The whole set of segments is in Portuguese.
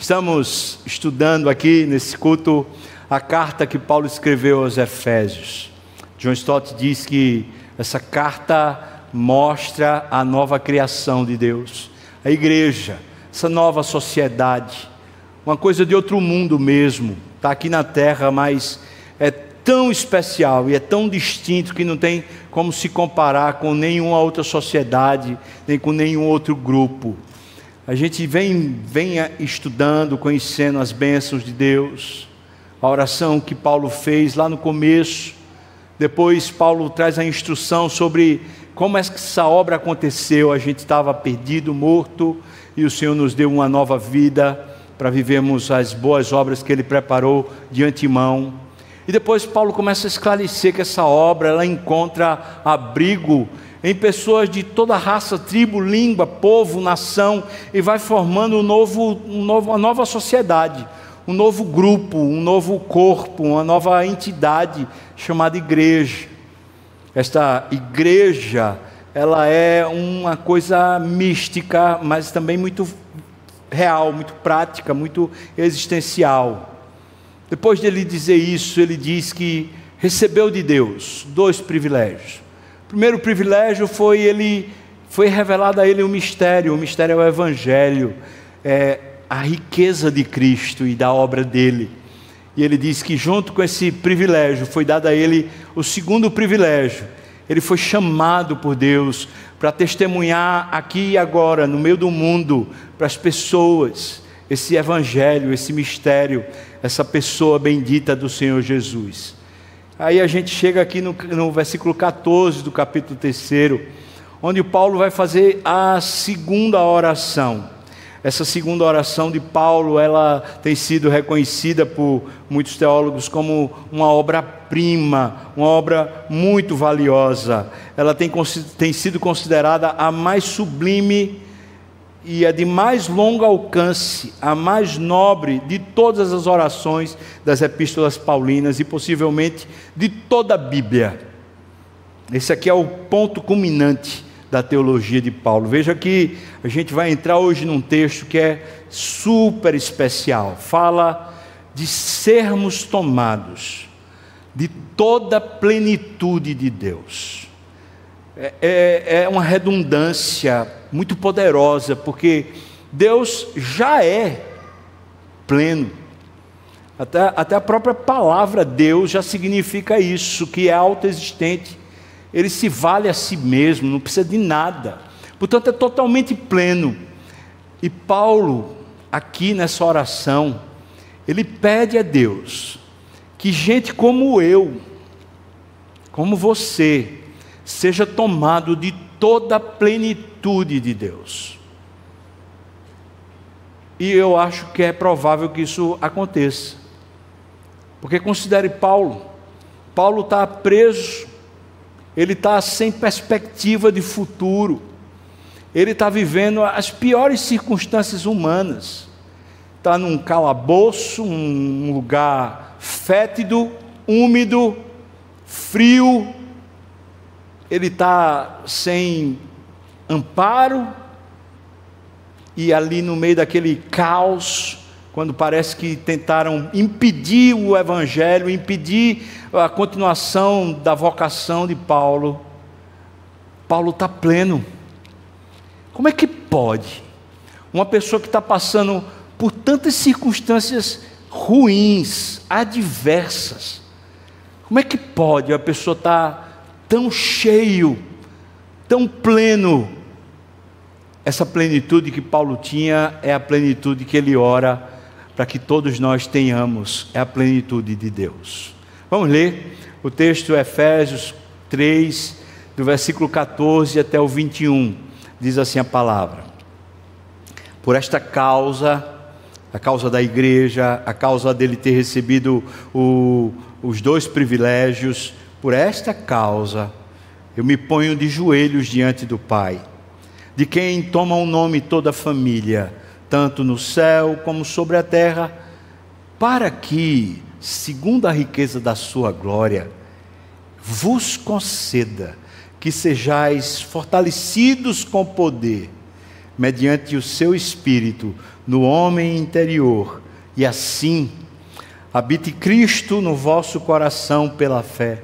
Estamos estudando aqui nesse culto a carta que Paulo escreveu aos Efésios. John Stott diz que essa carta mostra a nova criação de Deus, a igreja, essa nova sociedade, uma coisa de outro mundo mesmo, está aqui na terra, mas é tão especial e é tão distinto que não tem como se comparar com nenhuma outra sociedade, nem com nenhum outro grupo. A gente vem, vem estudando, conhecendo as bênçãos de Deus, a oração que Paulo fez lá no começo. Depois, Paulo traz a instrução sobre como é que essa obra aconteceu. A gente estava perdido, morto, e o Senhor nos deu uma nova vida para vivermos as boas obras que Ele preparou de antemão. E depois Paulo começa a esclarecer que essa obra ela encontra abrigo em pessoas de toda raça, tribo, língua, povo, nação, e vai formando um novo, um novo, uma nova sociedade, um novo grupo, um novo corpo, uma nova entidade chamada igreja. Esta igreja, ela é uma coisa mística, mas também muito real, muito prática, muito existencial. Depois de ele dizer isso, ele diz que recebeu de Deus dois privilégios primeiro privilégio foi ele foi revelado a ele um mistério, o mistério é o evangelho, é a riqueza de Cristo e da obra dele. E ele diz que junto com esse privilégio foi dado a ele o segundo privilégio. Ele foi chamado por Deus para testemunhar aqui e agora, no meio do mundo, para as pessoas, esse evangelho, esse mistério, essa pessoa bendita do Senhor Jesus. Aí a gente chega aqui no, no versículo 14 do capítulo 3, onde Paulo vai fazer a segunda oração. Essa segunda oração de Paulo, ela tem sido reconhecida por muitos teólogos como uma obra-prima, uma obra muito valiosa. Ela tem, tem sido considerada a mais sublime e a de mais longo alcance, a mais nobre de todas as orações das epístolas paulinas e possivelmente de toda a Bíblia. Esse aqui é o ponto culminante da teologia de Paulo. Veja que a gente vai entrar hoje num texto que é super especial. Fala de sermos tomados de toda a plenitude de Deus. É, é, é uma redundância muito poderosa, porque Deus já é pleno. Até, até a própria palavra Deus já significa isso, que é autoexistente. Ele se vale a si mesmo, não precisa de nada. Portanto, é totalmente pleno. E Paulo, aqui nessa oração, ele pede a Deus que gente como eu, como você, seja tomado de toda a plenitude de Deus. E eu acho que é provável que isso aconteça. Porque considere Paulo. Paulo está preso, ele está sem perspectiva de futuro, ele está vivendo as piores circunstâncias humanas. Está num calabouço, um lugar fétido, úmido, frio, ele está sem amparo, e ali no meio daquele caos, quando parece que tentaram impedir o evangelho, impedir a continuação da vocação de Paulo, Paulo está pleno. Como é que pode uma pessoa que está passando por tantas circunstâncias ruins, adversas, como é que pode a pessoa estar tá tão cheio, tão pleno. Essa plenitude que Paulo tinha é a plenitude que ele ora para que todos nós tenhamos, é a plenitude de Deus. Vamos ler o texto Efésios 3, do versículo 14 até o 21. Diz assim a palavra: Por esta causa, a causa da igreja, a causa dele ter recebido o, os dois privilégios, por esta causa, eu me ponho de joelhos diante do Pai, de quem toma o nome toda a família, tanto no céu como sobre a terra, para que, segundo a riqueza da sua glória, vos conceda que sejais fortalecidos com poder, mediante o seu espírito, no homem interior, e assim habite Cristo no vosso coração pela fé,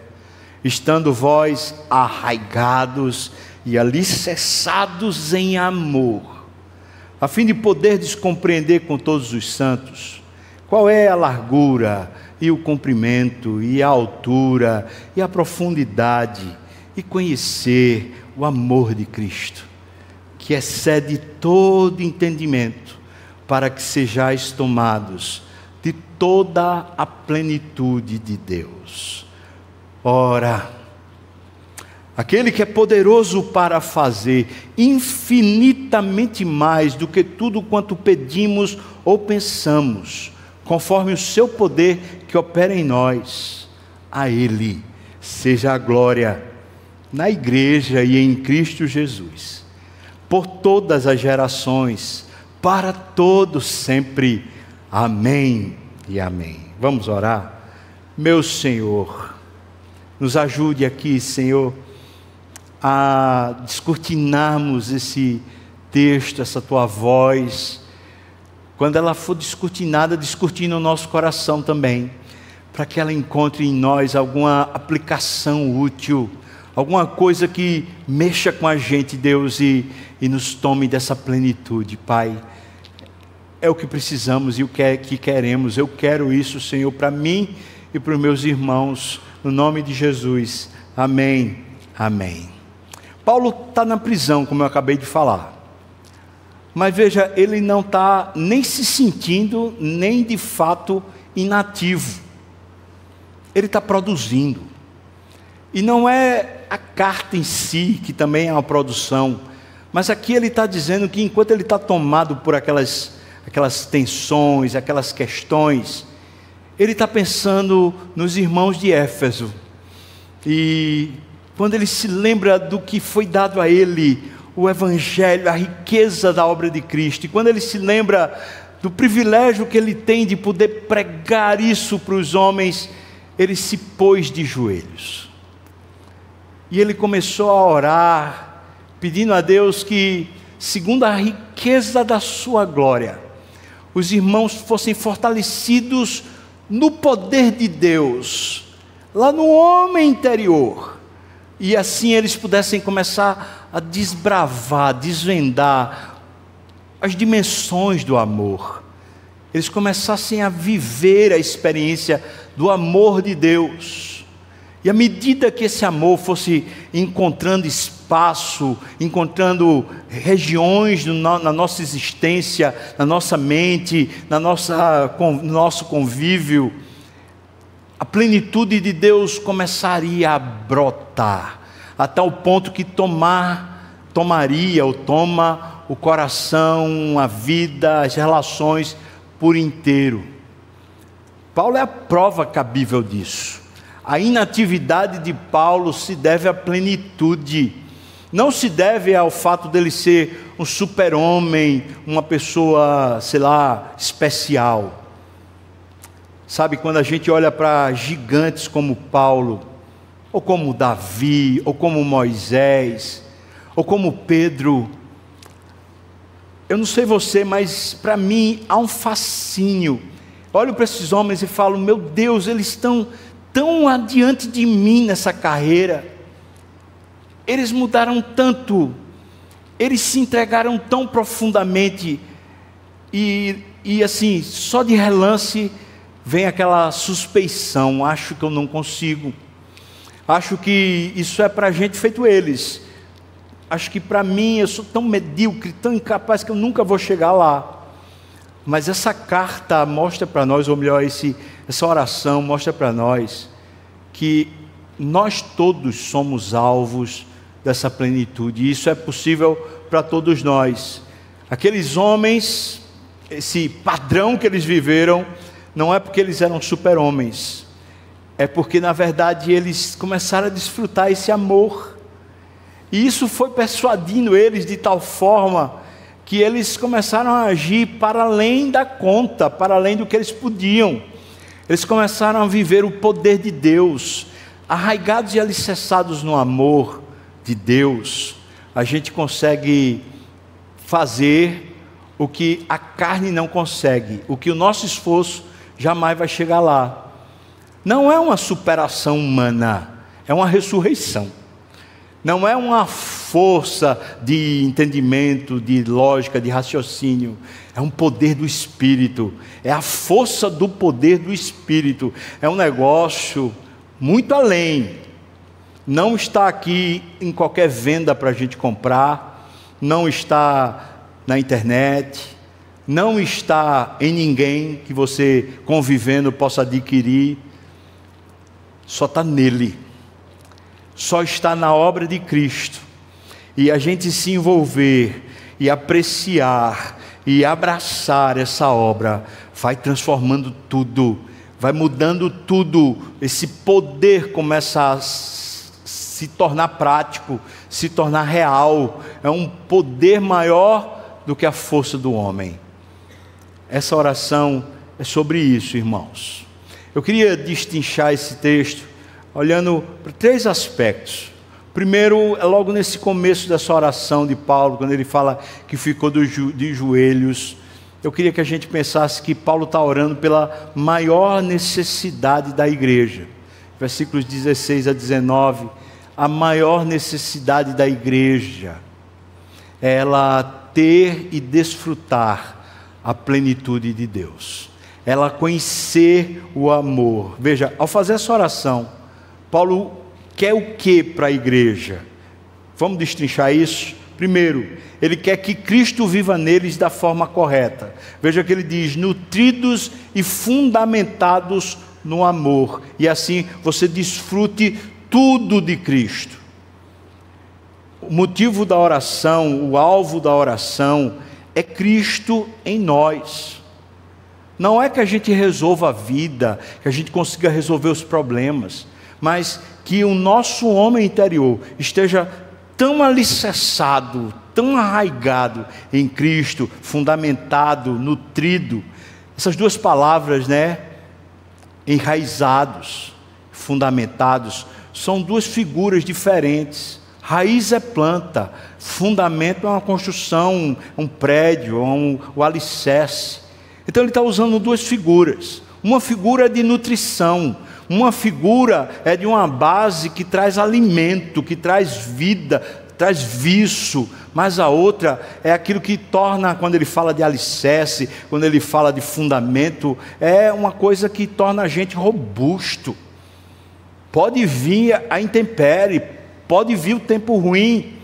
estando vós arraigados e alicerçados em amor, a fim de poderdes compreender com todos os santos qual é a largura e o comprimento e a altura e a profundidade e conhecer o amor de Cristo, que excede todo entendimento, para que sejais tomados de toda a plenitude de Deus. Ora, aquele que é poderoso para fazer infinitamente mais do que tudo quanto pedimos ou pensamos, conforme o seu poder que opera em nós, a Ele seja a glória na igreja e em Cristo Jesus, por todas as gerações, para todos sempre. Amém e amém. Vamos orar? Meu Senhor, nos ajude aqui, Senhor, a descortinarmos esse texto, essa tua voz. Quando ela for descortinada, descortina o nosso coração também, para que ela encontre em nós alguma aplicação útil alguma coisa que mexa com a gente, Deus, e, e nos tome dessa plenitude, Pai. É o que precisamos e o que, é, que queremos. Eu quero isso, Senhor, para mim e para os meus irmãos, no nome de Jesus. Amém. Amém. Paulo está na prisão, como eu acabei de falar. Mas veja, ele não está nem se sentindo, nem de fato inativo. Ele está produzindo. E não é a carta em si, que também é uma produção, mas aqui ele está dizendo que enquanto ele está tomado por aquelas, aquelas tensões, aquelas questões, ele está pensando nos irmãos de Éfeso. E quando ele se lembra do que foi dado a ele, o Evangelho, a riqueza da obra de Cristo, e quando ele se lembra do privilégio que ele tem de poder pregar isso para os homens, ele se pôs de joelhos. E ele começou a orar, pedindo a Deus que, segundo a riqueza da sua glória, os irmãos fossem fortalecidos no poder de Deus, lá no homem interior, e assim eles pudessem começar a desbravar, desvendar as dimensões do amor. Eles começassem a viver a experiência do amor de Deus e à medida que esse amor fosse encontrando espaço, encontrando regiões na nossa existência, na nossa mente, na nossa, no nosso convívio, a plenitude de Deus começaria a brotar, a tal ponto que tomar, tomaria ou toma o coração, a vida, as relações por inteiro. Paulo é a prova cabível disso. A inatividade de Paulo se deve à plenitude, não se deve ao fato dele ser um super-homem, uma pessoa, sei lá, especial. Sabe, quando a gente olha para gigantes como Paulo, ou como Davi, ou como Moisés, ou como Pedro, eu não sei você, mas para mim há um fascínio. Olho para esses homens e falo: meu Deus, eles estão tão adiante de mim nessa carreira, eles mudaram tanto, eles se entregaram tão profundamente, e, e assim, só de relance vem aquela suspeição: acho que eu não consigo, acho que isso é para gente feito eles, acho que para mim eu sou tão medíocre, tão incapaz que eu nunca vou chegar lá. Mas essa carta mostra para nós, ou melhor, esse essa oração mostra para nós que nós todos somos alvos dessa plenitude, e isso é possível para todos nós. Aqueles homens, esse padrão que eles viveram, não é porque eles eram super-homens, é porque na verdade eles começaram a desfrutar esse amor, e isso foi persuadindo eles de tal forma que eles começaram a agir para além da conta, para além do que eles podiam. Eles começaram a viver o poder de Deus, arraigados e alicerçados no amor de Deus. A gente consegue fazer o que a carne não consegue, o que o nosso esforço jamais vai chegar lá. Não é uma superação humana, é uma ressurreição. Não é uma força de entendimento, de lógica, de raciocínio. É um poder do Espírito. É a força do poder do Espírito. É um negócio muito além. Não está aqui em qualquer venda para a gente comprar. Não está na internet. Não está em ninguém que você convivendo possa adquirir. Só está nele só está na obra de Cristo. E a gente se envolver e apreciar e abraçar essa obra vai transformando tudo, vai mudando tudo. Esse poder começa a se tornar prático, se tornar real. É um poder maior do que a força do homem. Essa oração é sobre isso, irmãos. Eu queria distinchar esse texto olhando para três aspectos. Primeiro, é logo nesse começo dessa oração de Paulo, quando ele fala que ficou de joelhos. Eu queria que a gente pensasse que Paulo está orando pela maior necessidade da igreja. Versículos 16 a 19. A maior necessidade da igreja é ela ter e desfrutar a plenitude de Deus. Ela conhecer o amor. Veja, ao fazer essa oração, Paulo quer o que para a igreja? Vamos destrinchar isso? Primeiro, ele quer que Cristo viva neles da forma correta. Veja que ele diz: nutridos e fundamentados no amor, e assim você desfrute tudo de Cristo. O motivo da oração, o alvo da oração, é Cristo em nós. Não é que a gente resolva a vida, que a gente consiga resolver os problemas mas que o nosso homem interior esteja tão alicerçado, tão arraigado em Cristo, fundamentado, nutrido. Essas duas palavras, né? Enraizados, fundamentados, são duas figuras diferentes. Raiz é planta, fundamento é uma construção, um prédio, um, o alicerce. Então ele está usando duas figuras. Uma figura de nutrição, uma figura é de uma base que traz alimento, que traz vida, traz viço, mas a outra é aquilo que torna, quando ele fala de alicerce, quando ele fala de fundamento, é uma coisa que torna a gente robusto. Pode vir a intempérie, pode vir o tempo ruim,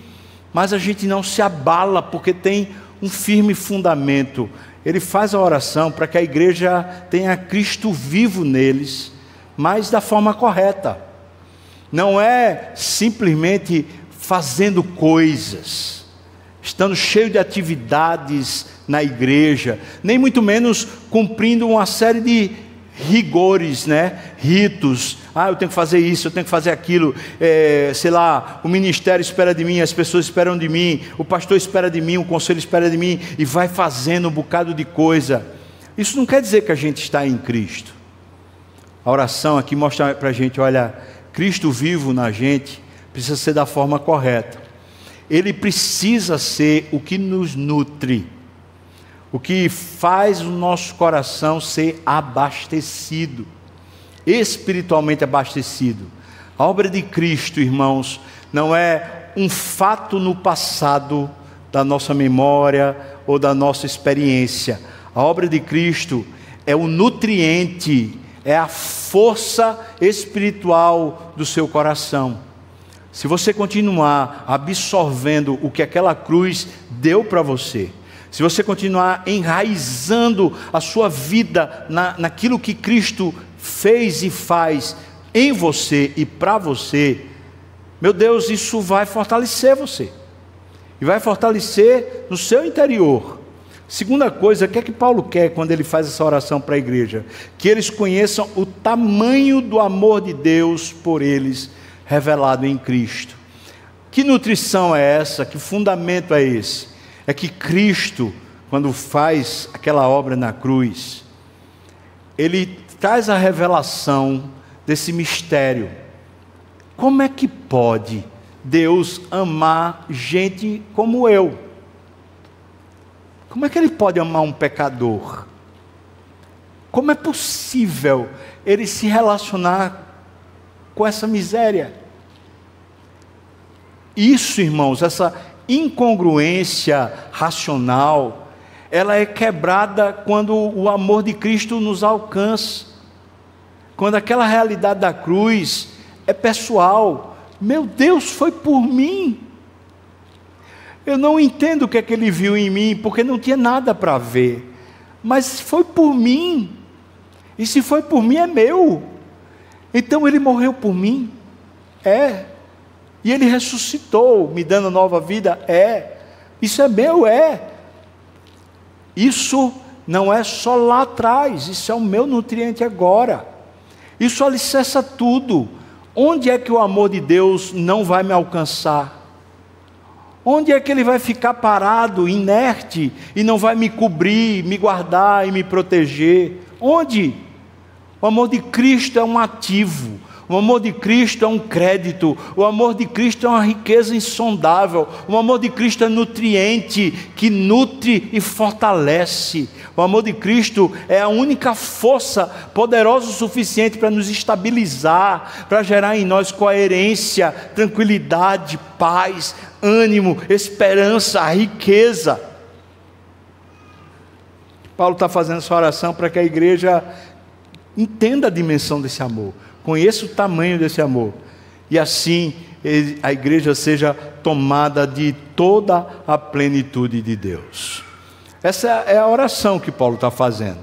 mas a gente não se abala porque tem um firme fundamento. Ele faz a oração para que a igreja tenha Cristo vivo neles mas da forma correta. Não é simplesmente fazendo coisas, estando cheio de atividades na igreja, nem muito menos cumprindo uma série de rigores, né? ritos. Ah, eu tenho que fazer isso, eu tenho que fazer aquilo. É, sei lá, o ministério espera de mim, as pessoas esperam de mim, o pastor espera de mim, o conselho espera de mim, e vai fazendo um bocado de coisa. Isso não quer dizer que a gente está em Cristo. A oração aqui mostra para a gente: olha, Cristo vivo na gente precisa ser da forma correta. Ele precisa ser o que nos nutre, o que faz o nosso coração ser abastecido, espiritualmente abastecido. A obra de Cristo, irmãos, não é um fato no passado da nossa memória ou da nossa experiência. A obra de Cristo é o nutriente é a força espiritual do seu coração. Se você continuar absorvendo o que aquela cruz deu para você, se você continuar enraizando a sua vida na, naquilo que Cristo fez e faz em você e para você, meu Deus, isso vai fortalecer você, e vai fortalecer no seu interior Segunda coisa, o que é que Paulo quer quando ele faz essa oração para a igreja? Que eles conheçam o tamanho do amor de Deus por eles revelado em Cristo. Que nutrição é essa? Que fundamento é esse? É que Cristo, quando faz aquela obra na cruz, ele traz a revelação desse mistério. Como é que pode Deus amar gente como eu? Como é que ele pode amar um pecador? Como é possível ele se relacionar com essa miséria? Isso, irmãos, essa incongruência racional, ela é quebrada quando o amor de Cristo nos alcança. Quando aquela realidade da cruz é pessoal. Meu Deus, foi por mim. Eu não entendo o que é que ele viu em mim, porque não tinha nada para ver. Mas foi por mim. E se foi por mim, é meu. Então ele morreu por mim. É. E ele ressuscitou, me dando nova vida. É. Isso é meu, é. Isso não é só lá atrás, isso é o meu nutriente agora. Isso alicerça tudo. Onde é que o amor de Deus não vai me alcançar? Onde é que ele vai ficar parado, inerte, e não vai me cobrir, me guardar e me proteger? Onde? O amor de Cristo é um ativo. O amor de Cristo é um crédito, o amor de Cristo é uma riqueza insondável, o amor de Cristo é nutriente que nutre e fortalece. O amor de Cristo é a única força poderosa o suficiente para nos estabilizar, para gerar em nós coerência, tranquilidade, paz, ânimo, esperança, riqueza. Paulo está fazendo essa oração para que a igreja entenda a dimensão desse amor conheça o tamanho desse amor, e assim a igreja seja tomada de toda a plenitude de Deus. Essa é a oração que Paulo está fazendo.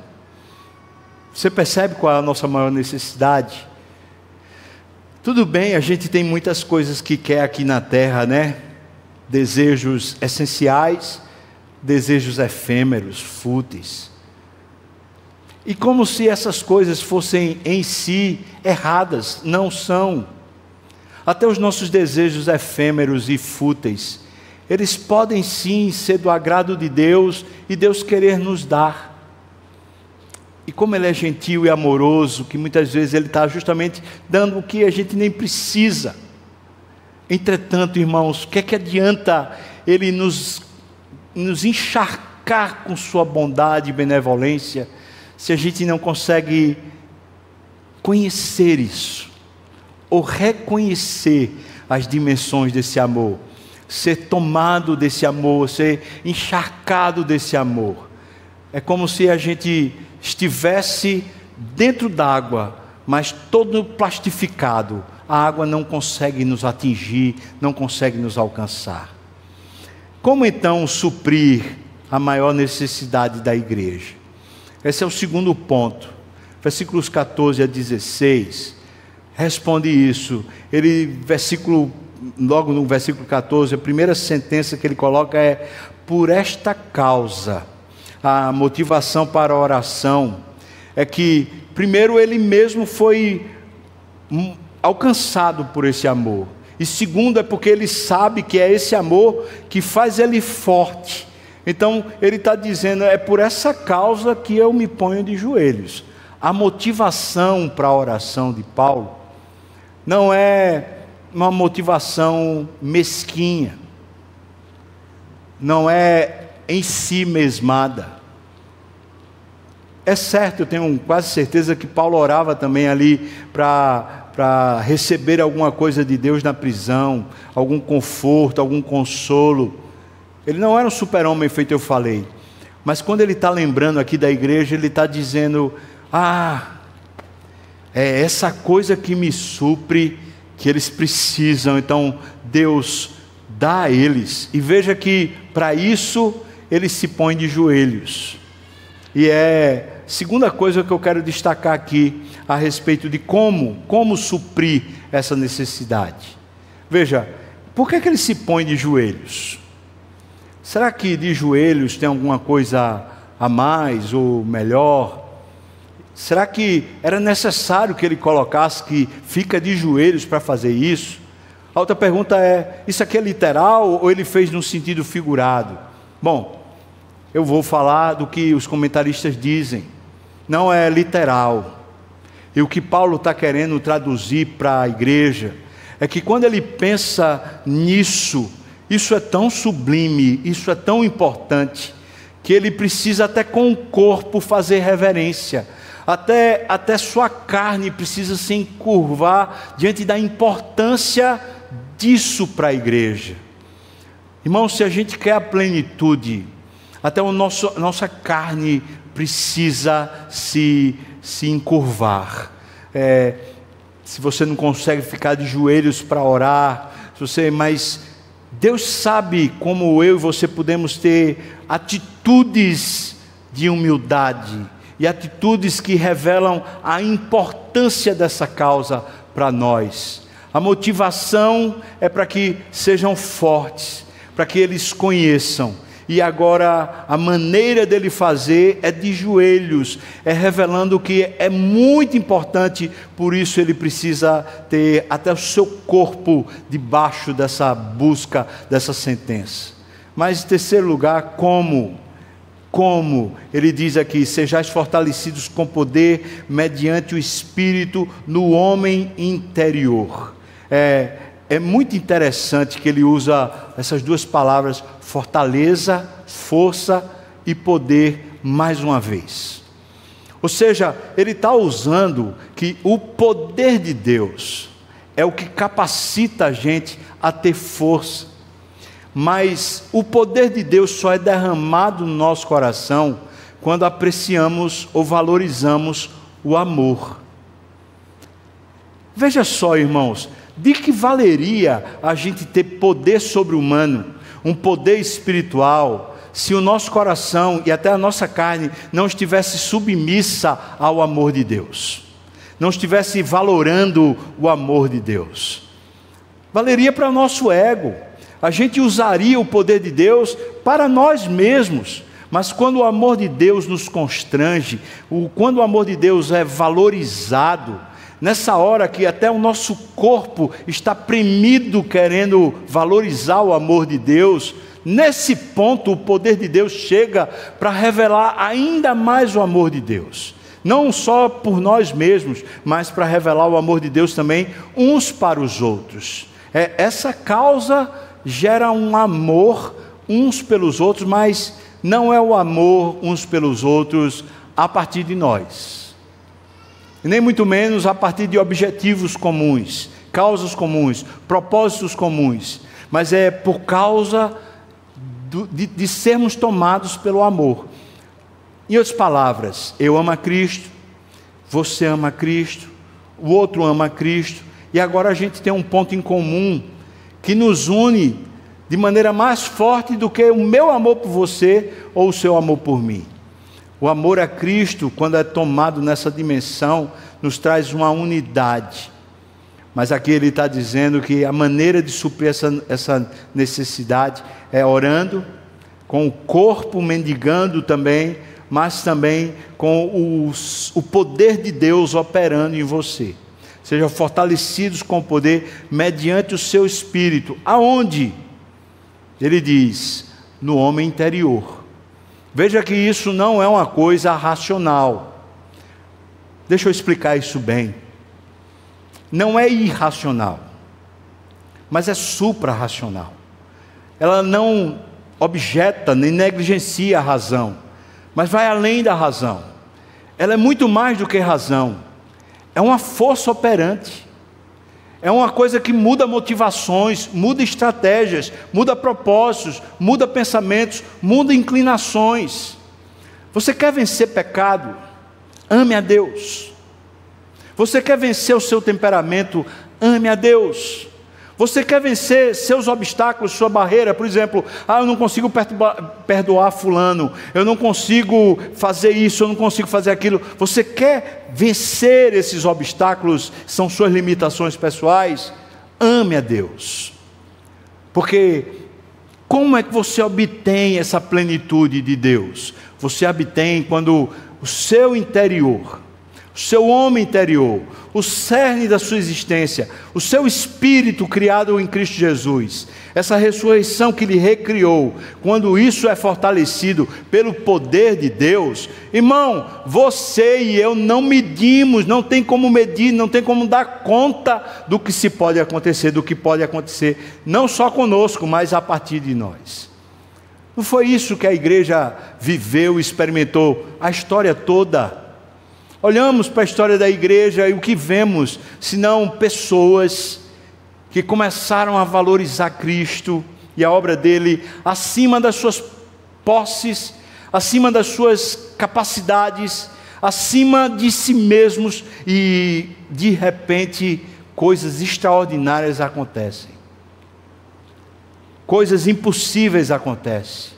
Você percebe qual é a nossa maior necessidade? Tudo bem, a gente tem muitas coisas que quer aqui na terra, né? Desejos essenciais, desejos efêmeros, fúteis. E como se essas coisas fossem em si erradas, não são. Até os nossos desejos efêmeros e fúteis, eles podem sim ser do agrado de Deus e Deus querer nos dar. E como Ele é gentil e amoroso, que muitas vezes Ele está justamente dando o que a gente nem precisa. Entretanto, irmãos, o que é que adianta Ele nos, nos encharcar com Sua bondade e benevolência? Se a gente não consegue conhecer isso, ou reconhecer as dimensões desse amor, ser tomado desse amor, ser encharcado desse amor. É como se a gente estivesse dentro d'água, mas todo plastificado. A água não consegue nos atingir, não consegue nos alcançar. Como então suprir a maior necessidade da igreja? Esse é o segundo ponto. Versículos 14 a 16 responde isso. Ele, versículo, logo no versículo 14, a primeira sentença que ele coloca é: por esta causa. A motivação para a oração é que, primeiro, ele mesmo foi alcançado por esse amor. E segundo, é porque ele sabe que é esse amor que faz ele forte então, ele está dizendo: é por essa causa que eu me ponho de joelhos. A motivação para a oração de Paulo não é uma motivação mesquinha, não é em si mesmada. É certo, eu tenho quase certeza que Paulo orava também ali para receber alguma coisa de Deus na prisão, algum conforto, algum consolo. Ele não era um super-homem feito eu falei. Mas quando ele está lembrando aqui da igreja, ele está dizendo: Ah, é essa coisa que me supre, que eles precisam. Então, Deus dá a eles. E veja que, para isso, ele se põe de joelhos. E é segunda coisa que eu quero destacar aqui a respeito de como, como suprir essa necessidade. Veja, por que, que ele se põe de joelhos? Será que de joelhos tem alguma coisa a mais ou melhor? Será que era necessário que ele colocasse que fica de joelhos para fazer isso? A outra pergunta é: isso aqui é literal ou ele fez num sentido figurado? Bom, eu vou falar do que os comentaristas dizem. Não é literal. E o que Paulo está querendo traduzir para a igreja é que quando ele pensa nisso, isso é tão sublime, isso é tão importante, que ele precisa até com o corpo fazer reverência. Até, até sua carne precisa se encurvar diante da importância disso para a igreja. Irmão, se a gente quer a plenitude, até a nossa carne precisa se, se encurvar. É, se você não consegue ficar de joelhos para orar, se você, mas Deus sabe como eu e você podemos ter atitudes de humildade e atitudes que revelam a importância dessa causa para nós. A motivação é para que sejam fortes, para que eles conheçam e agora a maneira dele fazer é de joelhos, é revelando que é muito importante, por isso ele precisa ter até o seu corpo debaixo dessa busca, dessa sentença. Mas em terceiro lugar, como? Como ele diz aqui, sejais fortalecidos com poder mediante o Espírito no homem interior. É, é muito interessante que ele usa essas duas palavras, fortaleza, força e poder, mais uma vez. Ou seja, ele está usando que o poder de Deus é o que capacita a gente a ter força. Mas o poder de Deus só é derramado no nosso coração quando apreciamos ou valorizamos o amor. Veja só, irmãos, de que valeria a gente ter poder sobre-humano, um poder espiritual, se o nosso coração e até a nossa carne não estivesse submissa ao amor de Deus, não estivesse valorando o amor de Deus? Valeria para o nosso ego, a gente usaria o poder de Deus para nós mesmos. Mas quando o amor de Deus nos constrange, quando o amor de Deus é valorizado, nessa hora que até o nosso corpo está premido querendo valorizar o amor de Deus, nesse ponto o poder de Deus chega para revelar ainda mais o amor de Deus. Não só por nós mesmos, mas para revelar o amor de Deus também uns para os outros. É, essa causa gera um amor uns pelos outros, mas não é o amor uns pelos outros a partir de nós nem muito menos a partir de objetivos comuns, causas comuns, propósitos comuns, mas é por causa do, de, de sermos tomados pelo amor. Em outras palavras, eu amo a Cristo, você ama a Cristo, o outro ama a Cristo, e agora a gente tem um ponto em comum que nos une de maneira mais forte do que o meu amor por você ou o seu amor por mim. O amor a Cristo, quando é tomado nessa dimensão, nos traz uma unidade. Mas aqui ele está dizendo que a maneira de suprir essa, essa necessidade é orando, com o corpo mendigando também, mas também com os, o poder de Deus operando em você. Sejam fortalecidos com o poder mediante o seu espírito. Aonde? Ele diz: no homem interior. Veja que isso não é uma coisa racional. Deixa eu explicar isso bem. Não é irracional, mas é suprarracional. Ela não objeta nem negligencia a razão, mas vai além da razão. Ela é muito mais do que razão. É uma força operante. É uma coisa que muda motivações, muda estratégias, muda propósitos, muda pensamentos, muda inclinações. Você quer vencer pecado? Ame a Deus. Você quer vencer o seu temperamento? Ame a Deus. Você quer vencer seus obstáculos, sua barreira, por exemplo, ah, eu não consigo perdoar fulano, eu não consigo fazer isso, eu não consigo fazer aquilo. Você quer vencer esses obstáculos, são suas limitações pessoais? Ame a Deus. Porque como é que você obtém essa plenitude de Deus? Você obtém quando o seu interior o seu homem interior, o cerne da sua existência, o seu espírito criado em Cristo Jesus, essa ressurreição que lhe recriou, quando isso é fortalecido pelo poder de Deus, irmão, você e eu não medimos, não tem como medir, não tem como dar conta do que se pode acontecer, do que pode acontecer, não só conosco, mas a partir de nós. Não foi isso que a igreja viveu, experimentou a história toda. Olhamos para a história da igreja e o que vemos, senão pessoas que começaram a valorizar Cristo e a obra dele acima das suas posses, acima das suas capacidades, acima de si mesmos e de repente coisas extraordinárias acontecem. Coisas impossíveis acontecem.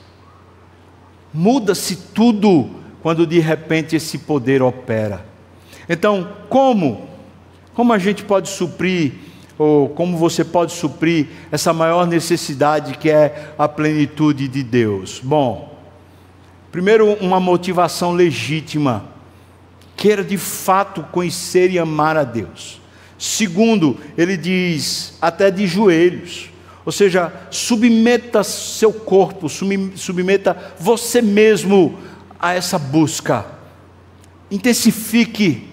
Muda-se tudo quando de repente esse poder opera. Então, como? Como a gente pode suprir, ou como você pode suprir essa maior necessidade que é a plenitude de Deus? Bom, primeiro, uma motivação legítima. Queira de fato conhecer e amar a Deus. Segundo, ele diz, até de joelhos. Ou seja, submeta seu corpo, submeta você mesmo a essa busca. Intensifique.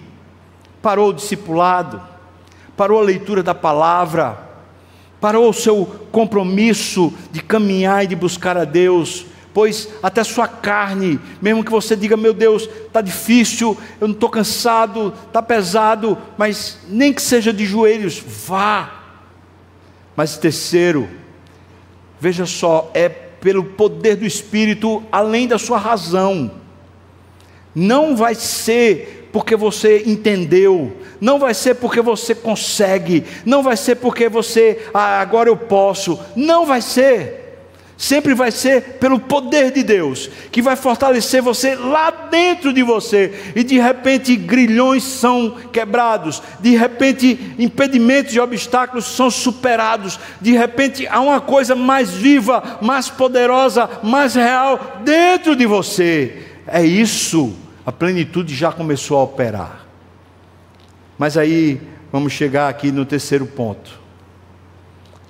Parou o discipulado, parou a leitura da palavra, parou o seu compromisso de caminhar e de buscar a Deus, pois até sua carne, mesmo que você diga, meu Deus, está difícil, eu não estou cansado, está pesado, mas nem que seja de joelhos, vá. Mas terceiro, veja só, é pelo poder do Espírito, além da sua razão. Não vai ser porque você entendeu, não vai ser porque você consegue, não vai ser porque você, ah, agora eu posso, não vai ser. Sempre vai ser pelo poder de Deus, que vai fortalecer você lá dentro de você, e de repente grilhões são quebrados, de repente impedimentos e obstáculos são superados, de repente há uma coisa mais viva, mais poderosa, mais real dentro de você. É isso, a plenitude já começou a operar. Mas aí vamos chegar aqui no terceiro ponto.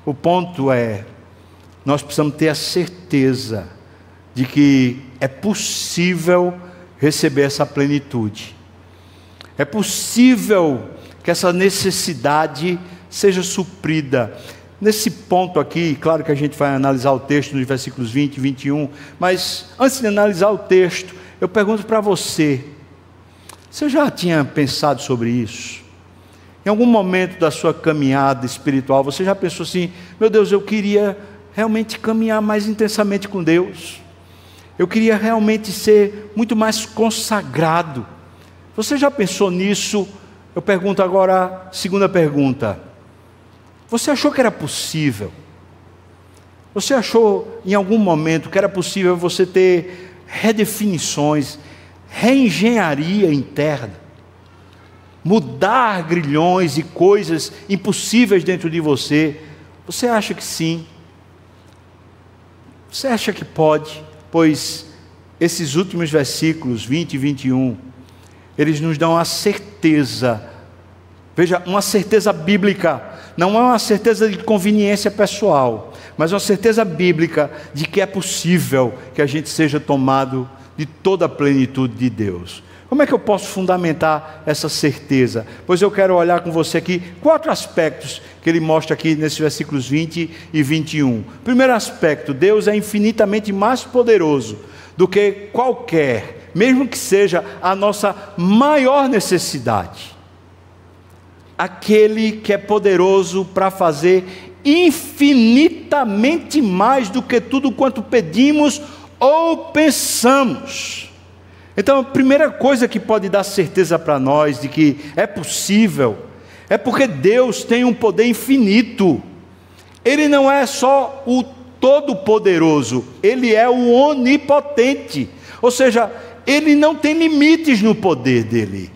O ponto é nós precisamos ter a certeza de que é possível receber essa plenitude. É possível que essa necessidade seja suprida. Nesse ponto aqui, claro que a gente vai analisar o texto nos versículos 20 e 21, mas antes de analisar o texto, eu pergunto para você: você já tinha pensado sobre isso? Em algum momento da sua caminhada espiritual, você já pensou assim: meu Deus, eu queria realmente caminhar mais intensamente com Deus. Eu queria realmente ser muito mais consagrado. Você já pensou nisso? Eu pergunto agora, segunda pergunta. Você achou que era possível? Você achou em algum momento que era possível você ter redefinições, reengenharia interna? Mudar grilhões e coisas impossíveis dentro de você? Você acha que sim? Você acha que pode? Pois esses últimos versículos, 20 e 21, eles nos dão a certeza, veja, uma certeza bíblica, não é uma certeza de conveniência pessoal, mas uma certeza bíblica de que é possível que a gente seja tomado de toda a plenitude de Deus. Como é que eu posso fundamentar essa certeza? Pois eu quero olhar com você aqui quatro aspectos que ele mostra aqui nesses versículos 20 e 21. Primeiro aspecto: Deus é infinitamente mais poderoso do que qualquer, mesmo que seja a nossa maior necessidade. Aquele que é poderoso para fazer infinitamente mais do que tudo quanto pedimos ou pensamos. Então, a primeira coisa que pode dar certeza para nós de que é possível, é porque Deus tem um poder infinito. Ele não é só o todo-poderoso, ele é o onipotente. Ou seja, ele não tem limites no poder dele.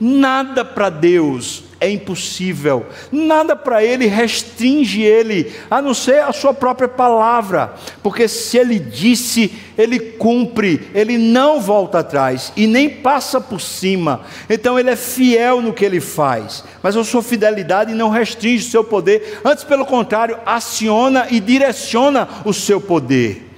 Nada para Deus é impossível, nada para ele restringe ele, a não ser a sua própria palavra, porque se ele disse, ele cumpre, ele não volta atrás e nem passa por cima, então ele é fiel no que ele faz, mas a sua fidelidade não restringe o seu poder, antes, pelo contrário, aciona e direciona o seu poder.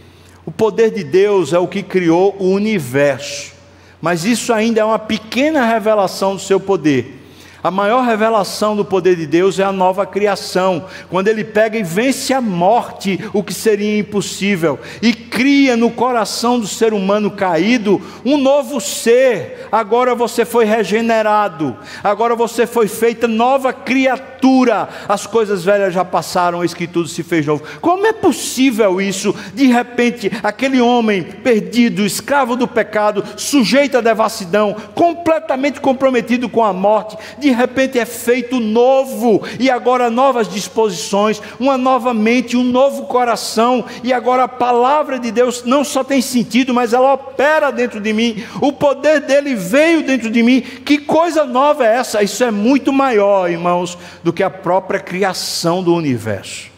O poder de Deus é o que criou o universo, mas isso ainda é uma pequena revelação do seu poder a maior revelação do poder de Deus é a nova criação, quando ele pega e vence a morte, o que seria impossível, e cria no coração do ser humano caído um novo ser. Agora você foi regenerado, agora você foi feita nova criatura. As coisas velhas já passaram, eis que tudo se fez novo. Como é possível isso? De repente, aquele homem perdido, escravo do pecado, sujeito à devassidão, completamente comprometido com a morte, de repente é feito novo e agora novas disposições, uma nova mente, um novo coração, e agora a palavra de Deus não só tem sentido, mas ela opera dentro de mim. O poder dele veio dentro de mim. Que coisa nova é essa? Isso é muito maior, irmãos, do que a própria criação do universo.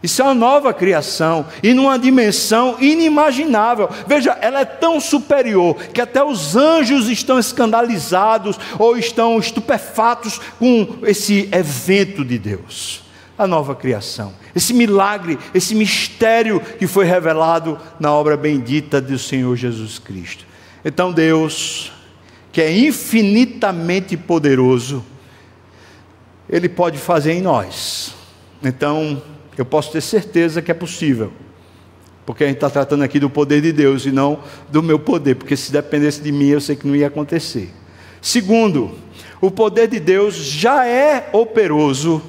Isso é uma nova criação e numa dimensão inimaginável. Veja, ela é tão superior que até os anjos estão escandalizados ou estão estupefatos com esse evento de Deus. A nova criação, esse milagre, esse mistério que foi revelado na obra bendita do Senhor Jesus Cristo. Então, Deus, que é infinitamente poderoso, Ele pode fazer em nós. Então, eu posso ter certeza que é possível. Porque a gente está tratando aqui do poder de Deus e não do meu poder, porque se dependesse de mim eu sei que não ia acontecer. Segundo, o poder de Deus já é operoso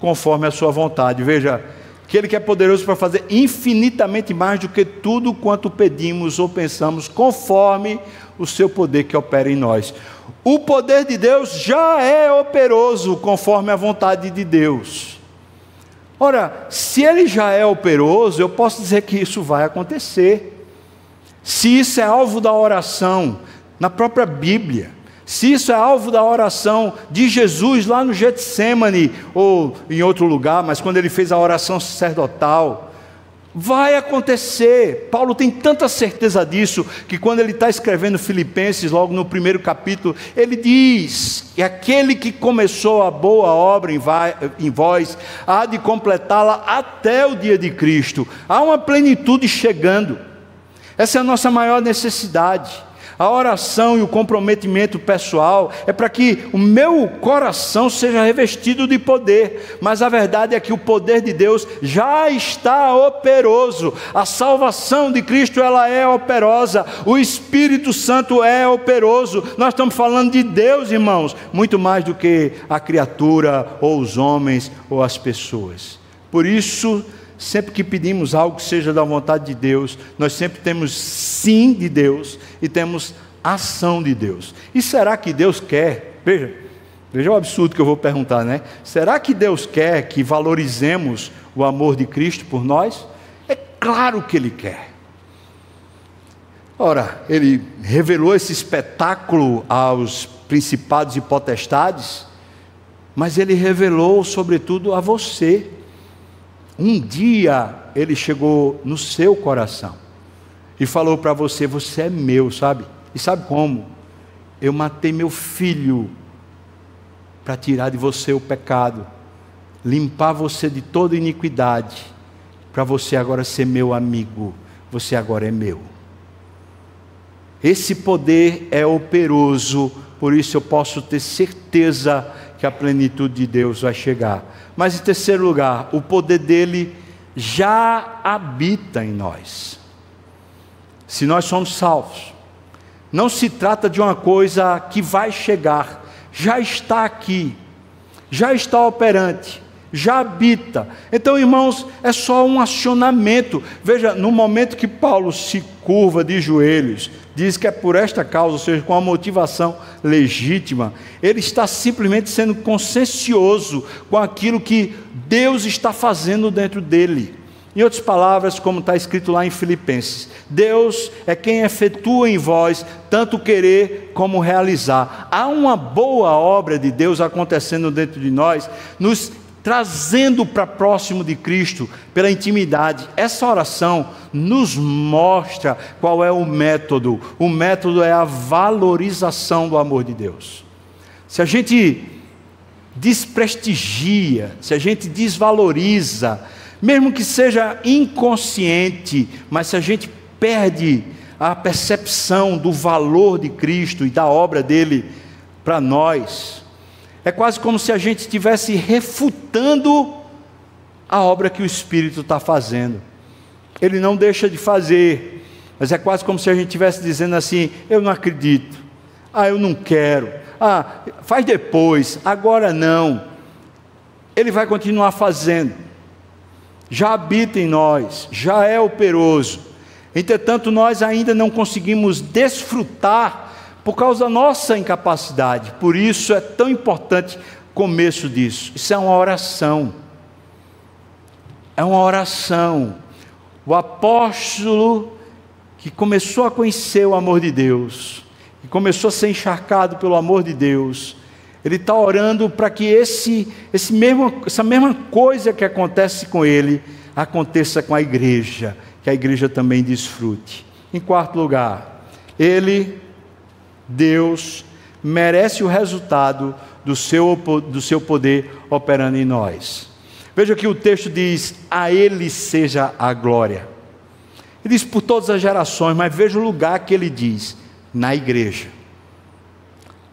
conforme a sua vontade. Veja, aquele que é poderoso para fazer infinitamente mais do que tudo quanto pedimos ou pensamos, conforme o seu poder que opera em nós. O poder de Deus já é operoso conforme a vontade de Deus. Ora, se ele já é operoso, eu posso dizer que isso vai acontecer. Se isso é alvo da oração na própria Bíblia, se isso é alvo da oração de Jesus lá no Getsemane ou em outro lugar, mas quando ele fez a oração sacerdotal, Vai acontecer. Paulo tem tanta certeza disso que quando ele está escrevendo Filipenses, logo no primeiro capítulo, ele diz que aquele que começou a boa obra em vós há de completá-la até o dia de Cristo. Há uma plenitude chegando. Essa é a nossa maior necessidade. A oração e o comprometimento pessoal é para que o meu coração seja revestido de poder, mas a verdade é que o poder de Deus já está operoso. A salvação de Cristo ela é operosa, o Espírito Santo é operoso. Nós estamos falando de Deus, irmãos, muito mais do que a criatura ou os homens ou as pessoas. Por isso, sempre que pedimos algo que seja da vontade de Deus, nós sempre temos sim de Deus e temos ação de Deus. E será que Deus quer? Veja, veja o absurdo que eu vou perguntar, né? Será que Deus quer que valorizemos o amor de Cristo por nós? É claro que Ele quer. Ora, Ele revelou esse espetáculo aos principados e potestades, mas Ele revelou, sobretudo, a você um dia ele chegou no seu coração e falou para você: Você é meu, sabe? E sabe como? Eu matei meu filho para tirar de você o pecado, limpar você de toda iniquidade, para você agora ser meu amigo. Você agora é meu. Esse poder é operoso, por isso eu posso ter certeza que a plenitude de Deus vai chegar. Mas em terceiro lugar, o poder dele já habita em nós. Se nós somos salvos, não se trata de uma coisa que vai chegar, já está aqui, já está operante, já habita. Então, irmãos, é só um acionamento. Veja, no momento que Paulo se curva de joelhos, diz que é por esta causa, ou seja, com a motivação legítima, ele está simplesmente sendo consciencioso com aquilo que Deus está fazendo dentro dele. Em outras palavras, como está escrito lá em Filipenses, Deus é quem efetua em vós tanto querer como realizar. Há uma boa obra de Deus acontecendo dentro de nós, nos trazendo para próximo de Cristo pela intimidade. Essa oração nos mostra qual é o método. O método é a valorização do amor de Deus. Se a gente desprestigia, se a gente desvaloriza, mesmo que seja inconsciente, mas se a gente perde a percepção do valor de Cristo e da obra dele para nós, é quase como se a gente estivesse refutando a obra que o Espírito está fazendo. Ele não deixa de fazer, mas é quase como se a gente estivesse dizendo assim: eu não acredito, ah, eu não quero, ah, faz depois, agora não. Ele vai continuar fazendo, já habita em nós, já é operoso. Entretanto, nós ainda não conseguimos desfrutar por causa da nossa incapacidade. Por isso é tão importante o começo disso. Isso é uma oração. É uma oração. O apóstolo que começou a conhecer o amor de Deus, que começou a ser encharcado pelo amor de Deus, ele está orando para que esse, esse mesmo, essa mesma coisa que acontece com ele aconteça com a igreja, que a igreja também desfrute. Em quarto lugar, ele Deus merece o resultado do seu, do seu poder operando em nós. Veja que o texto diz: A Ele seja a glória. Ele diz por todas as gerações, mas veja o lugar que ele diz: na igreja.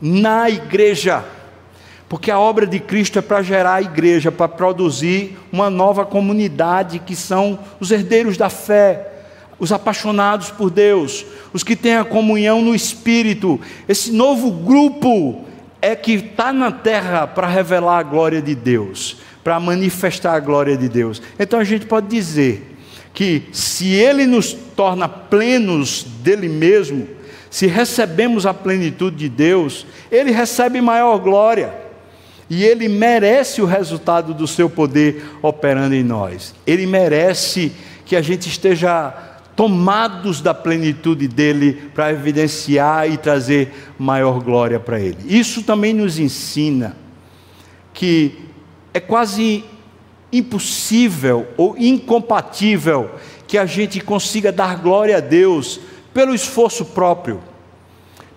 Na igreja. Porque a obra de Cristo é para gerar a igreja, para produzir uma nova comunidade que são os herdeiros da fé os apaixonados por Deus, os que têm a comunhão no Espírito. Esse novo grupo é que está na terra para revelar a glória de Deus, para manifestar a glória de Deus. Então a gente pode dizer que se Ele nos torna plenos dele mesmo, se recebemos a plenitude de Deus, Ele recebe maior glória. E Ele merece o resultado do seu poder operando em nós. Ele merece que a gente esteja tomados da plenitude dele para evidenciar e trazer maior glória para ele. Isso também nos ensina que é quase impossível ou incompatível que a gente consiga dar glória a Deus pelo esforço próprio,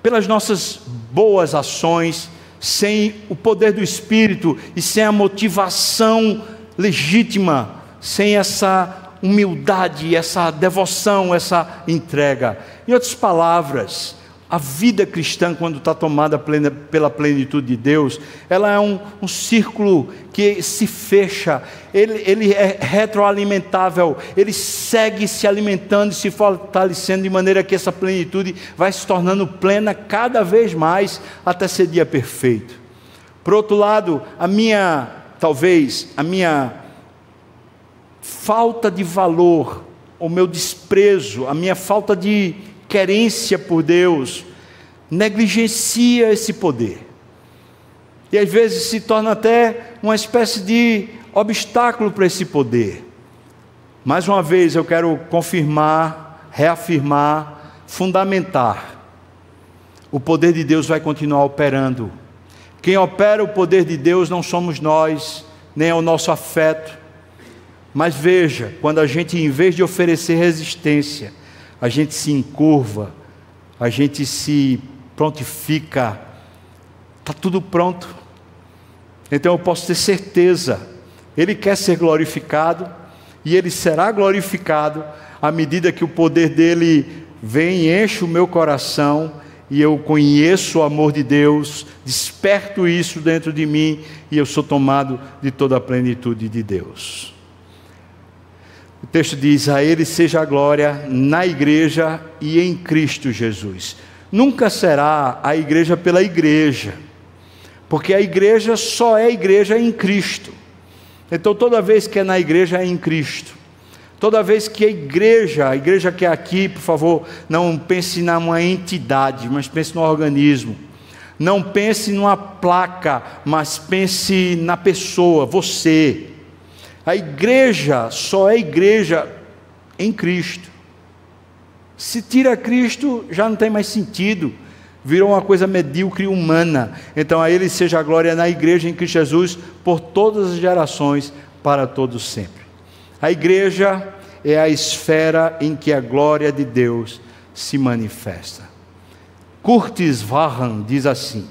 pelas nossas boas ações, sem o poder do Espírito e sem a motivação legítima, sem essa humildade, essa devoção, essa entrega. Em outras palavras, a vida cristã, quando está tomada plena, pela plenitude de Deus, ela é um, um círculo que se fecha, ele, ele, é retroalimentável, ele segue se alimentando e se fortalecendo de maneira que essa plenitude vai se tornando plena cada vez mais até ser dia perfeito. Por outro lado, a minha, talvez, a minha falta de valor, o meu desprezo, a minha falta de querência por Deus, negligencia esse poder. E às vezes se torna até uma espécie de obstáculo para esse poder. Mais uma vez eu quero confirmar, reafirmar, fundamentar. O poder de Deus vai continuar operando. Quem opera o poder de Deus não somos nós, nem é o nosso afeto, mas veja, quando a gente, em vez de oferecer resistência, a gente se encurva, a gente se prontifica, está tudo pronto. Então eu posso ter certeza, Ele quer ser glorificado e Ele será glorificado à medida que o poder dele vem e enche o meu coração e eu conheço o amor de Deus, desperto isso dentro de mim e eu sou tomado de toda a plenitude de Deus. O texto diz: A Ele seja a glória na igreja e em Cristo Jesus. Nunca será a igreja pela igreja, porque a igreja só é igreja em Cristo. Então, toda vez que é na igreja, é em Cristo. Toda vez que a igreja, a igreja que é aqui, por favor, não pense numa entidade, mas pense no organismo. Não pense numa placa, mas pense na pessoa, você. A igreja só é igreja em Cristo. Se tira Cristo, já não tem mais sentido. Virou uma coisa medíocre humana. Então a Ele seja a glória na igreja em Cristo Jesus por todas as gerações, para todos sempre. A igreja é a esfera em que a glória de Deus se manifesta. Curtis Vahan diz assim: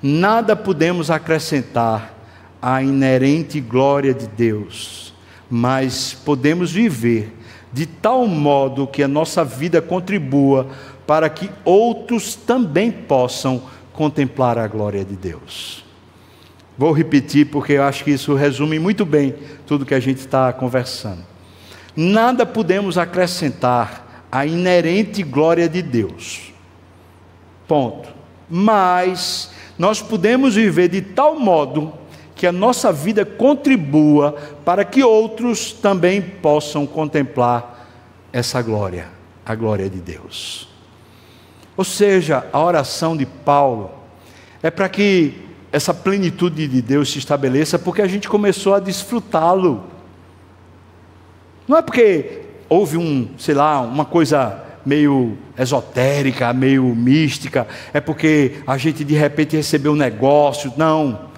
Nada podemos acrescentar a inerente glória de Deus, mas podemos viver de tal modo que a nossa vida contribua para que outros também possam contemplar a glória de Deus. Vou repetir porque eu acho que isso resume muito bem tudo que a gente está conversando. nada podemos acrescentar à inerente glória de Deus. Ponto. Mas nós podemos viver de tal modo que a nossa vida contribua para que outros também possam contemplar essa glória, a glória de Deus. Ou seja, a oração de Paulo é para que essa plenitude de Deus se estabeleça, porque a gente começou a desfrutá-lo. Não é porque houve um, sei lá, uma coisa meio esotérica, meio mística, é porque a gente de repente recebeu um negócio. Não,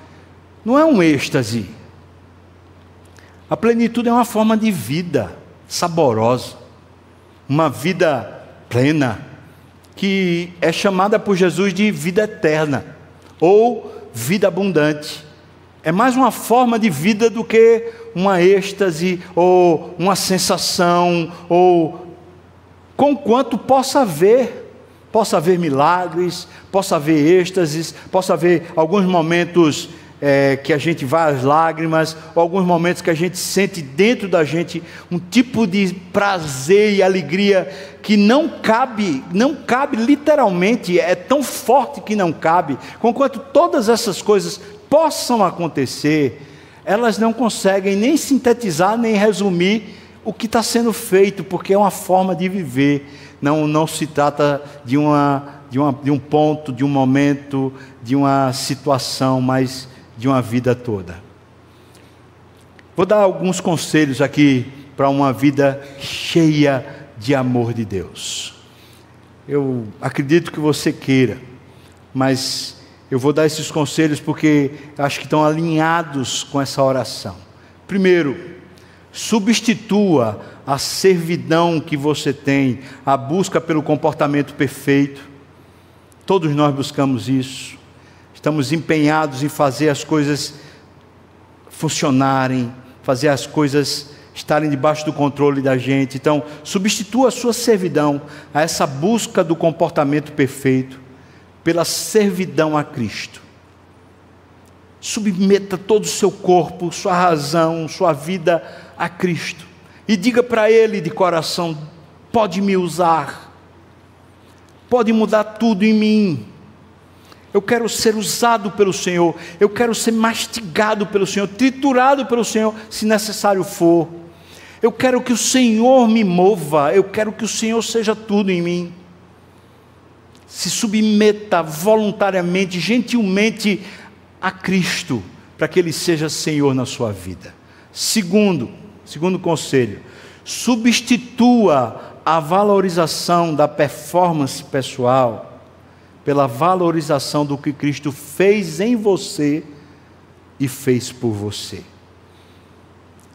não é um êxtase. A plenitude é uma forma de vida saborosa, uma vida plena, que é chamada por Jesus de vida eterna ou vida abundante. É mais uma forma de vida do que uma êxtase ou uma sensação ou conquanto possa haver possa haver milagres, possa haver êxtases, possa haver alguns momentos é, que a gente vai às lágrimas, alguns momentos que a gente sente dentro da gente um tipo de prazer e alegria que não cabe, não cabe literalmente, é tão forte que não cabe. Conquanto todas essas coisas possam acontecer, elas não conseguem nem sintetizar nem resumir o que está sendo feito, porque é uma forma de viver. Não, não se trata de, uma, de, uma, de um ponto, de um momento, de uma situação, mas de uma vida toda. Vou dar alguns conselhos aqui para uma vida cheia de amor de Deus. Eu acredito que você queira, mas eu vou dar esses conselhos porque acho que estão alinhados com essa oração. Primeiro, substitua a servidão que você tem, a busca pelo comportamento perfeito. Todos nós buscamos isso estamos empenhados em fazer as coisas funcionarem, fazer as coisas estarem debaixo do controle da gente. Então, substitua a sua servidão a essa busca do comportamento perfeito pela servidão a Cristo. Submeta todo o seu corpo, sua razão, sua vida a Cristo. E diga para Ele de coração: pode me usar, pode mudar tudo em mim eu quero ser usado pelo Senhor, eu quero ser mastigado pelo Senhor, triturado pelo Senhor, se necessário for. Eu quero que o Senhor me mova, eu quero que o Senhor seja tudo em mim. Se submeta voluntariamente, gentilmente a Cristo, para que Ele seja Senhor na sua vida. Segundo, segundo conselho, substitua a valorização da performance pessoal pela valorização do que Cristo fez em você e fez por você.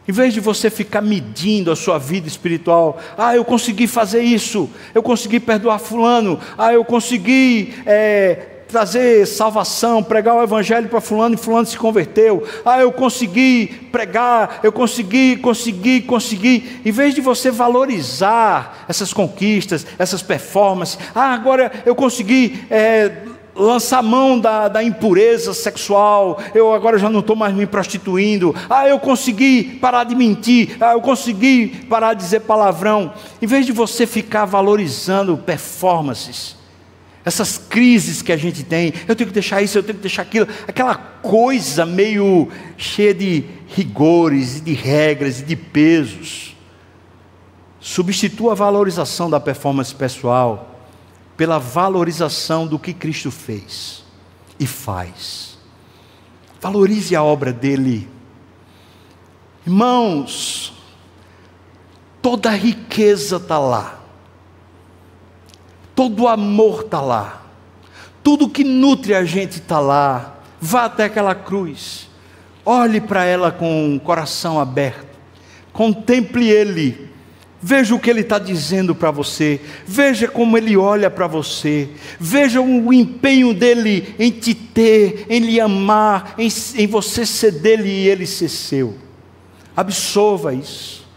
Em vez de você ficar medindo a sua vida espiritual, ah, eu consegui fazer isso, eu consegui perdoar Fulano, ah, eu consegui é, trazer salvação, pregar o evangelho para fulano e fulano se converteu. Ah, eu consegui pregar, eu consegui, consegui, consegui. Em vez de você valorizar essas conquistas, essas performances, ah, agora eu consegui é, lançar mão da, da impureza sexual, eu agora já não estou mais me prostituindo, ah, eu consegui parar de mentir, ah, eu consegui parar de dizer palavrão. Em vez de você ficar valorizando performances, essas crises que a gente tem, eu tenho que deixar isso, eu tenho que deixar aquilo, aquela coisa meio cheia de rigores e de regras e de pesos. Substitua a valorização da performance pessoal pela valorização do que Cristo fez e faz. Valorize a obra dele. Irmãos, toda a riqueza está lá todo o amor está lá, tudo que nutre a gente está lá. Vá até aquela cruz, olhe para ela com o coração aberto, contemple Ele, veja o que Ele está dizendo para você, veja como Ele olha para você, veja o empenho dele em te ter, em lhe amar, em, em você ser dele e ele ser seu. Absolva isso,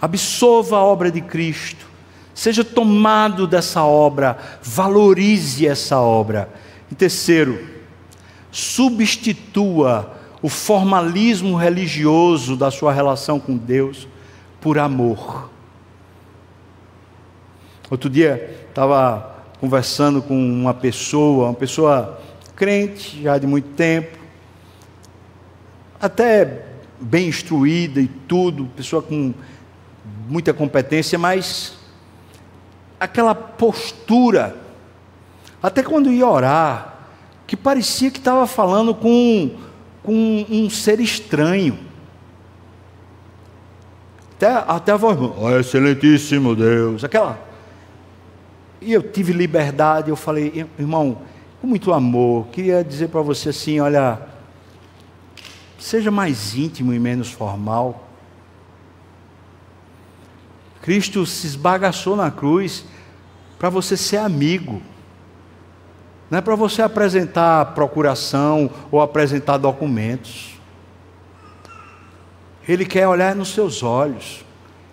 absolva a obra de Cristo Seja tomado dessa obra, valorize essa obra. E terceiro, substitua o formalismo religioso da sua relação com Deus por amor. Outro dia estava conversando com uma pessoa, uma pessoa crente já de muito tempo, até bem instruída e tudo, pessoa com muita competência, mas aquela postura, até quando ia orar, que parecia que estava falando com, com um ser estranho. Até, até a voz, oh, excelentíssimo Deus, aquela. E eu tive liberdade, eu falei, irmão, com muito amor, queria dizer para você assim: olha, seja mais íntimo e menos formal. Cristo se esbagaçou na cruz para você ser amigo. Não é para você apresentar procuração ou apresentar documentos. Ele quer olhar nos seus olhos.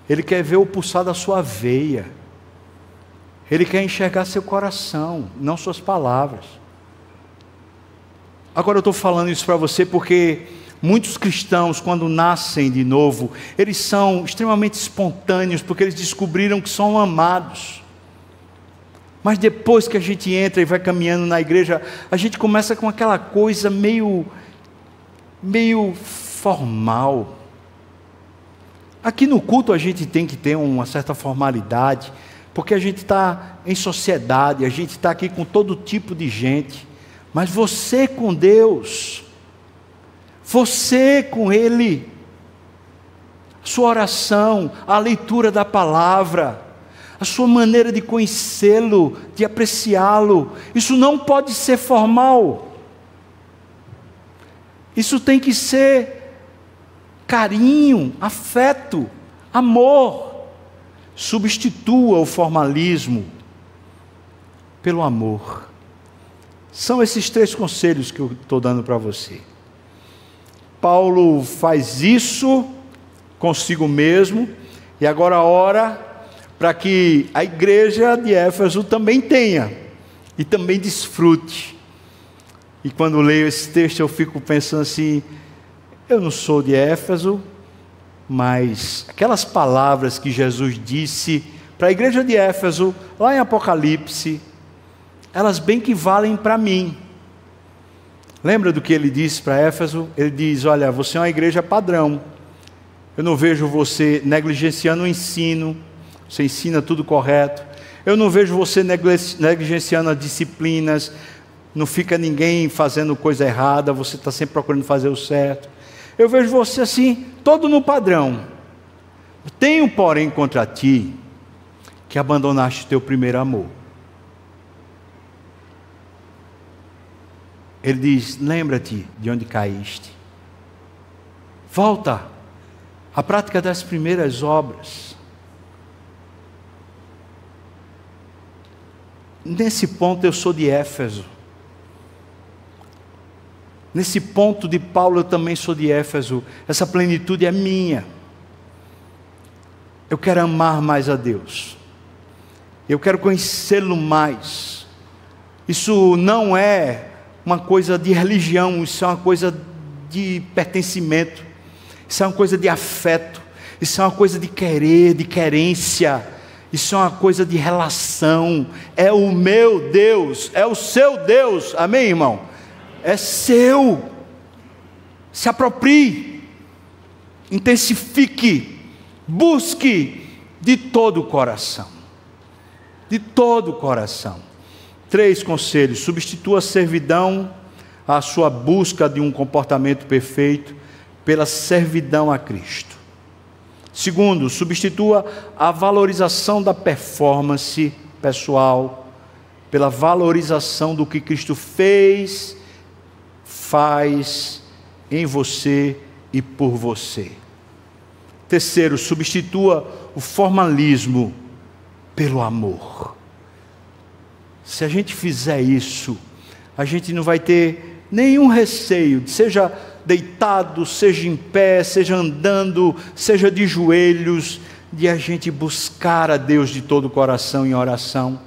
Ele quer ver o pulsar da sua veia. Ele quer enxergar seu coração, não suas palavras. Agora eu estou falando isso para você porque muitos cristãos, quando nascem de novo, eles são extremamente espontâneos porque eles descobriram que são amados. Mas depois que a gente entra e vai caminhando na igreja, a gente começa com aquela coisa meio meio formal. Aqui no culto a gente tem que ter uma certa formalidade, porque a gente está em sociedade, a gente está aqui com todo tipo de gente. Mas você com Deus, você com Ele, sua oração, a leitura da palavra, a sua maneira de conhecê-lo, de apreciá-lo. Isso não pode ser formal. Isso tem que ser carinho, afeto, amor. Substitua o formalismo pelo amor. São esses três conselhos que eu estou dando para você. Paulo faz isso consigo mesmo, e agora ora para que a igreja de Éfeso também tenha e também desfrute. E quando leio esse texto, eu fico pensando assim: eu não sou de Éfeso, mas aquelas palavras que Jesus disse para a igreja de Éfeso, lá em Apocalipse, elas bem que valem para mim. Lembra do que ele disse para Éfeso? Ele diz: Olha, você é uma igreja padrão. Eu não vejo você negligenciando o ensino, você ensina tudo correto. Eu não vejo você negligenciando as disciplinas, não fica ninguém fazendo coisa errada, você está sempre procurando fazer o certo. Eu vejo você assim, todo no padrão. Tenho, porém, contra ti que abandonaste o teu primeiro amor. Ele diz: Lembra-te de onde caíste. Volta à prática das primeiras obras. Nesse ponto eu sou de Éfeso. Nesse ponto de Paulo eu também sou de Éfeso. Essa plenitude é minha. Eu quero amar mais a Deus. Eu quero conhecê-lo mais. Isso não é uma coisa de religião, isso é uma coisa de pertencimento. Isso é uma coisa de afeto. Isso é uma coisa de querer, de querência isso é uma coisa de relação. É o meu Deus, é o seu Deus. Amém, irmão? É seu. Se aproprie, intensifique, busque de todo o coração. De todo o coração. Três conselhos: substitua a servidão, a sua busca de um comportamento perfeito, pela servidão a Cristo. Segundo, substitua a valorização da performance pessoal pela valorização do que Cristo fez, faz em você e por você. Terceiro, substitua o formalismo pelo amor. Se a gente fizer isso, a gente não vai ter nenhum receio, seja deitado, seja em pé, seja andando, seja de joelhos, de a gente buscar a Deus de todo o coração em oração.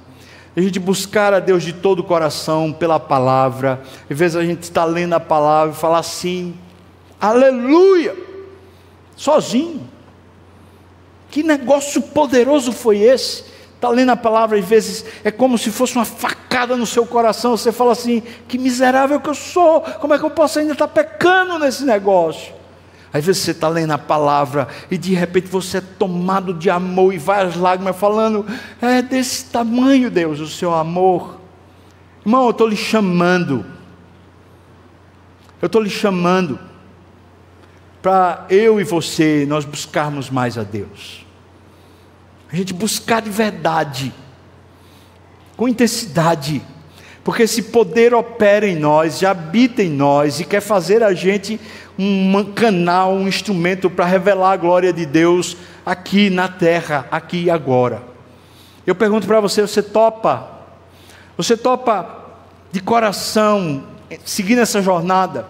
A gente buscar a Deus de todo o coração pela palavra. Às vezes a gente está lendo a palavra e fala assim, aleluia, sozinho. Que negócio poderoso foi esse? Está lendo a palavra, às vezes é como se fosse uma facada no seu coração. Você fala assim: que miserável que eu sou, como é que eu posso ainda estar pecando nesse negócio? Às vezes você está lendo a palavra e de repente você é tomado de amor e várias lágrimas falando: é desse tamanho, Deus, o seu amor. Irmão, eu estou lhe chamando. Eu estou lhe chamando para eu e você nós buscarmos mais a Deus. A gente buscar de verdade, com intensidade, porque esse poder opera em nós, já habita em nós e quer fazer a gente um canal, um instrumento para revelar a glória de Deus aqui na terra, aqui e agora. Eu pergunto para você: você topa? Você topa de coração seguir nessa jornada?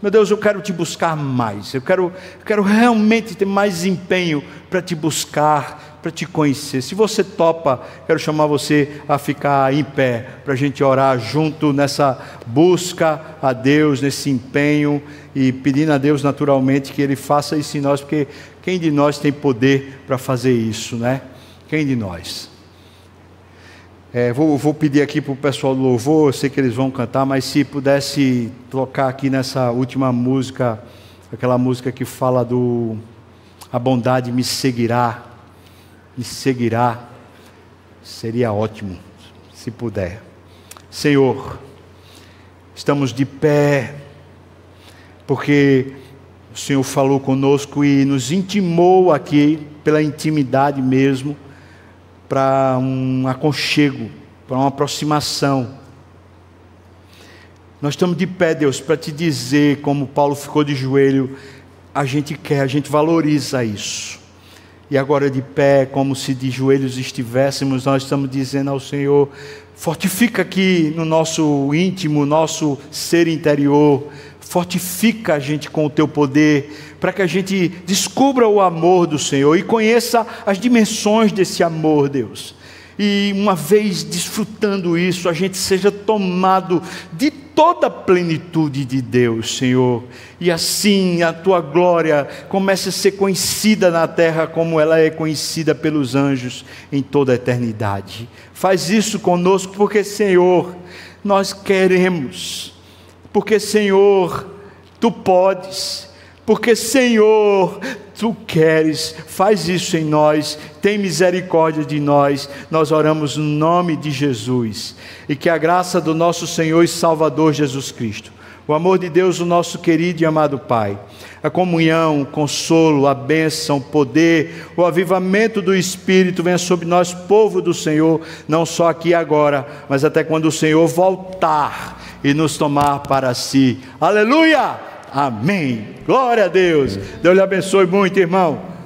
Meu Deus, eu quero te buscar mais. Eu quero, eu quero realmente ter mais empenho para te buscar, para te conhecer. Se você topa, quero chamar você a ficar em pé para a gente orar junto nessa busca a Deus, nesse empenho e pedindo a Deus naturalmente que Ele faça isso em nós, porque quem de nós tem poder para fazer isso, né? Quem de nós? É, vou, vou, pedir aqui para o pessoal do louvor, eu sei que eles vão cantar, mas se pudesse tocar aqui nessa última música, aquela música que fala do A bondade me seguirá, me seguirá, seria ótimo, se puder. Senhor, estamos de pé, porque o Senhor falou conosco e nos intimou aqui, pela intimidade mesmo, para um aconchego, para uma aproximação. Nós estamos de pé, Deus, para te dizer, como Paulo ficou de joelho, a gente quer, a gente valoriza isso. E agora de pé, como se de joelhos estivéssemos, nós estamos dizendo ao Senhor: fortifica aqui no nosso íntimo, nosso ser interior, fortifica a gente com o teu poder, para que a gente descubra o amor do Senhor e conheça as dimensões desse amor, Deus. E uma vez desfrutando isso, a gente seja tomado de toda a plenitude de Deus, Senhor. E assim a tua glória comece a ser conhecida na terra como ela é conhecida pelos anjos em toda a eternidade. Faz isso conosco, porque, Senhor, nós queremos porque Senhor, tu podes, porque Senhor, tu queres, faz isso em nós, tem misericórdia de nós. Nós oramos no nome de Jesus e que a graça do nosso Senhor e Salvador Jesus Cristo, o amor de Deus, o nosso querido e amado Pai, a comunhão, o consolo, a bênção, o poder, o avivamento do Espírito venha sobre nós, povo do Senhor, não só aqui e agora, mas até quando o Senhor voltar e nos tomar para si. Aleluia! Amém. Glória a Deus. Deus lhe abençoe muito, irmão.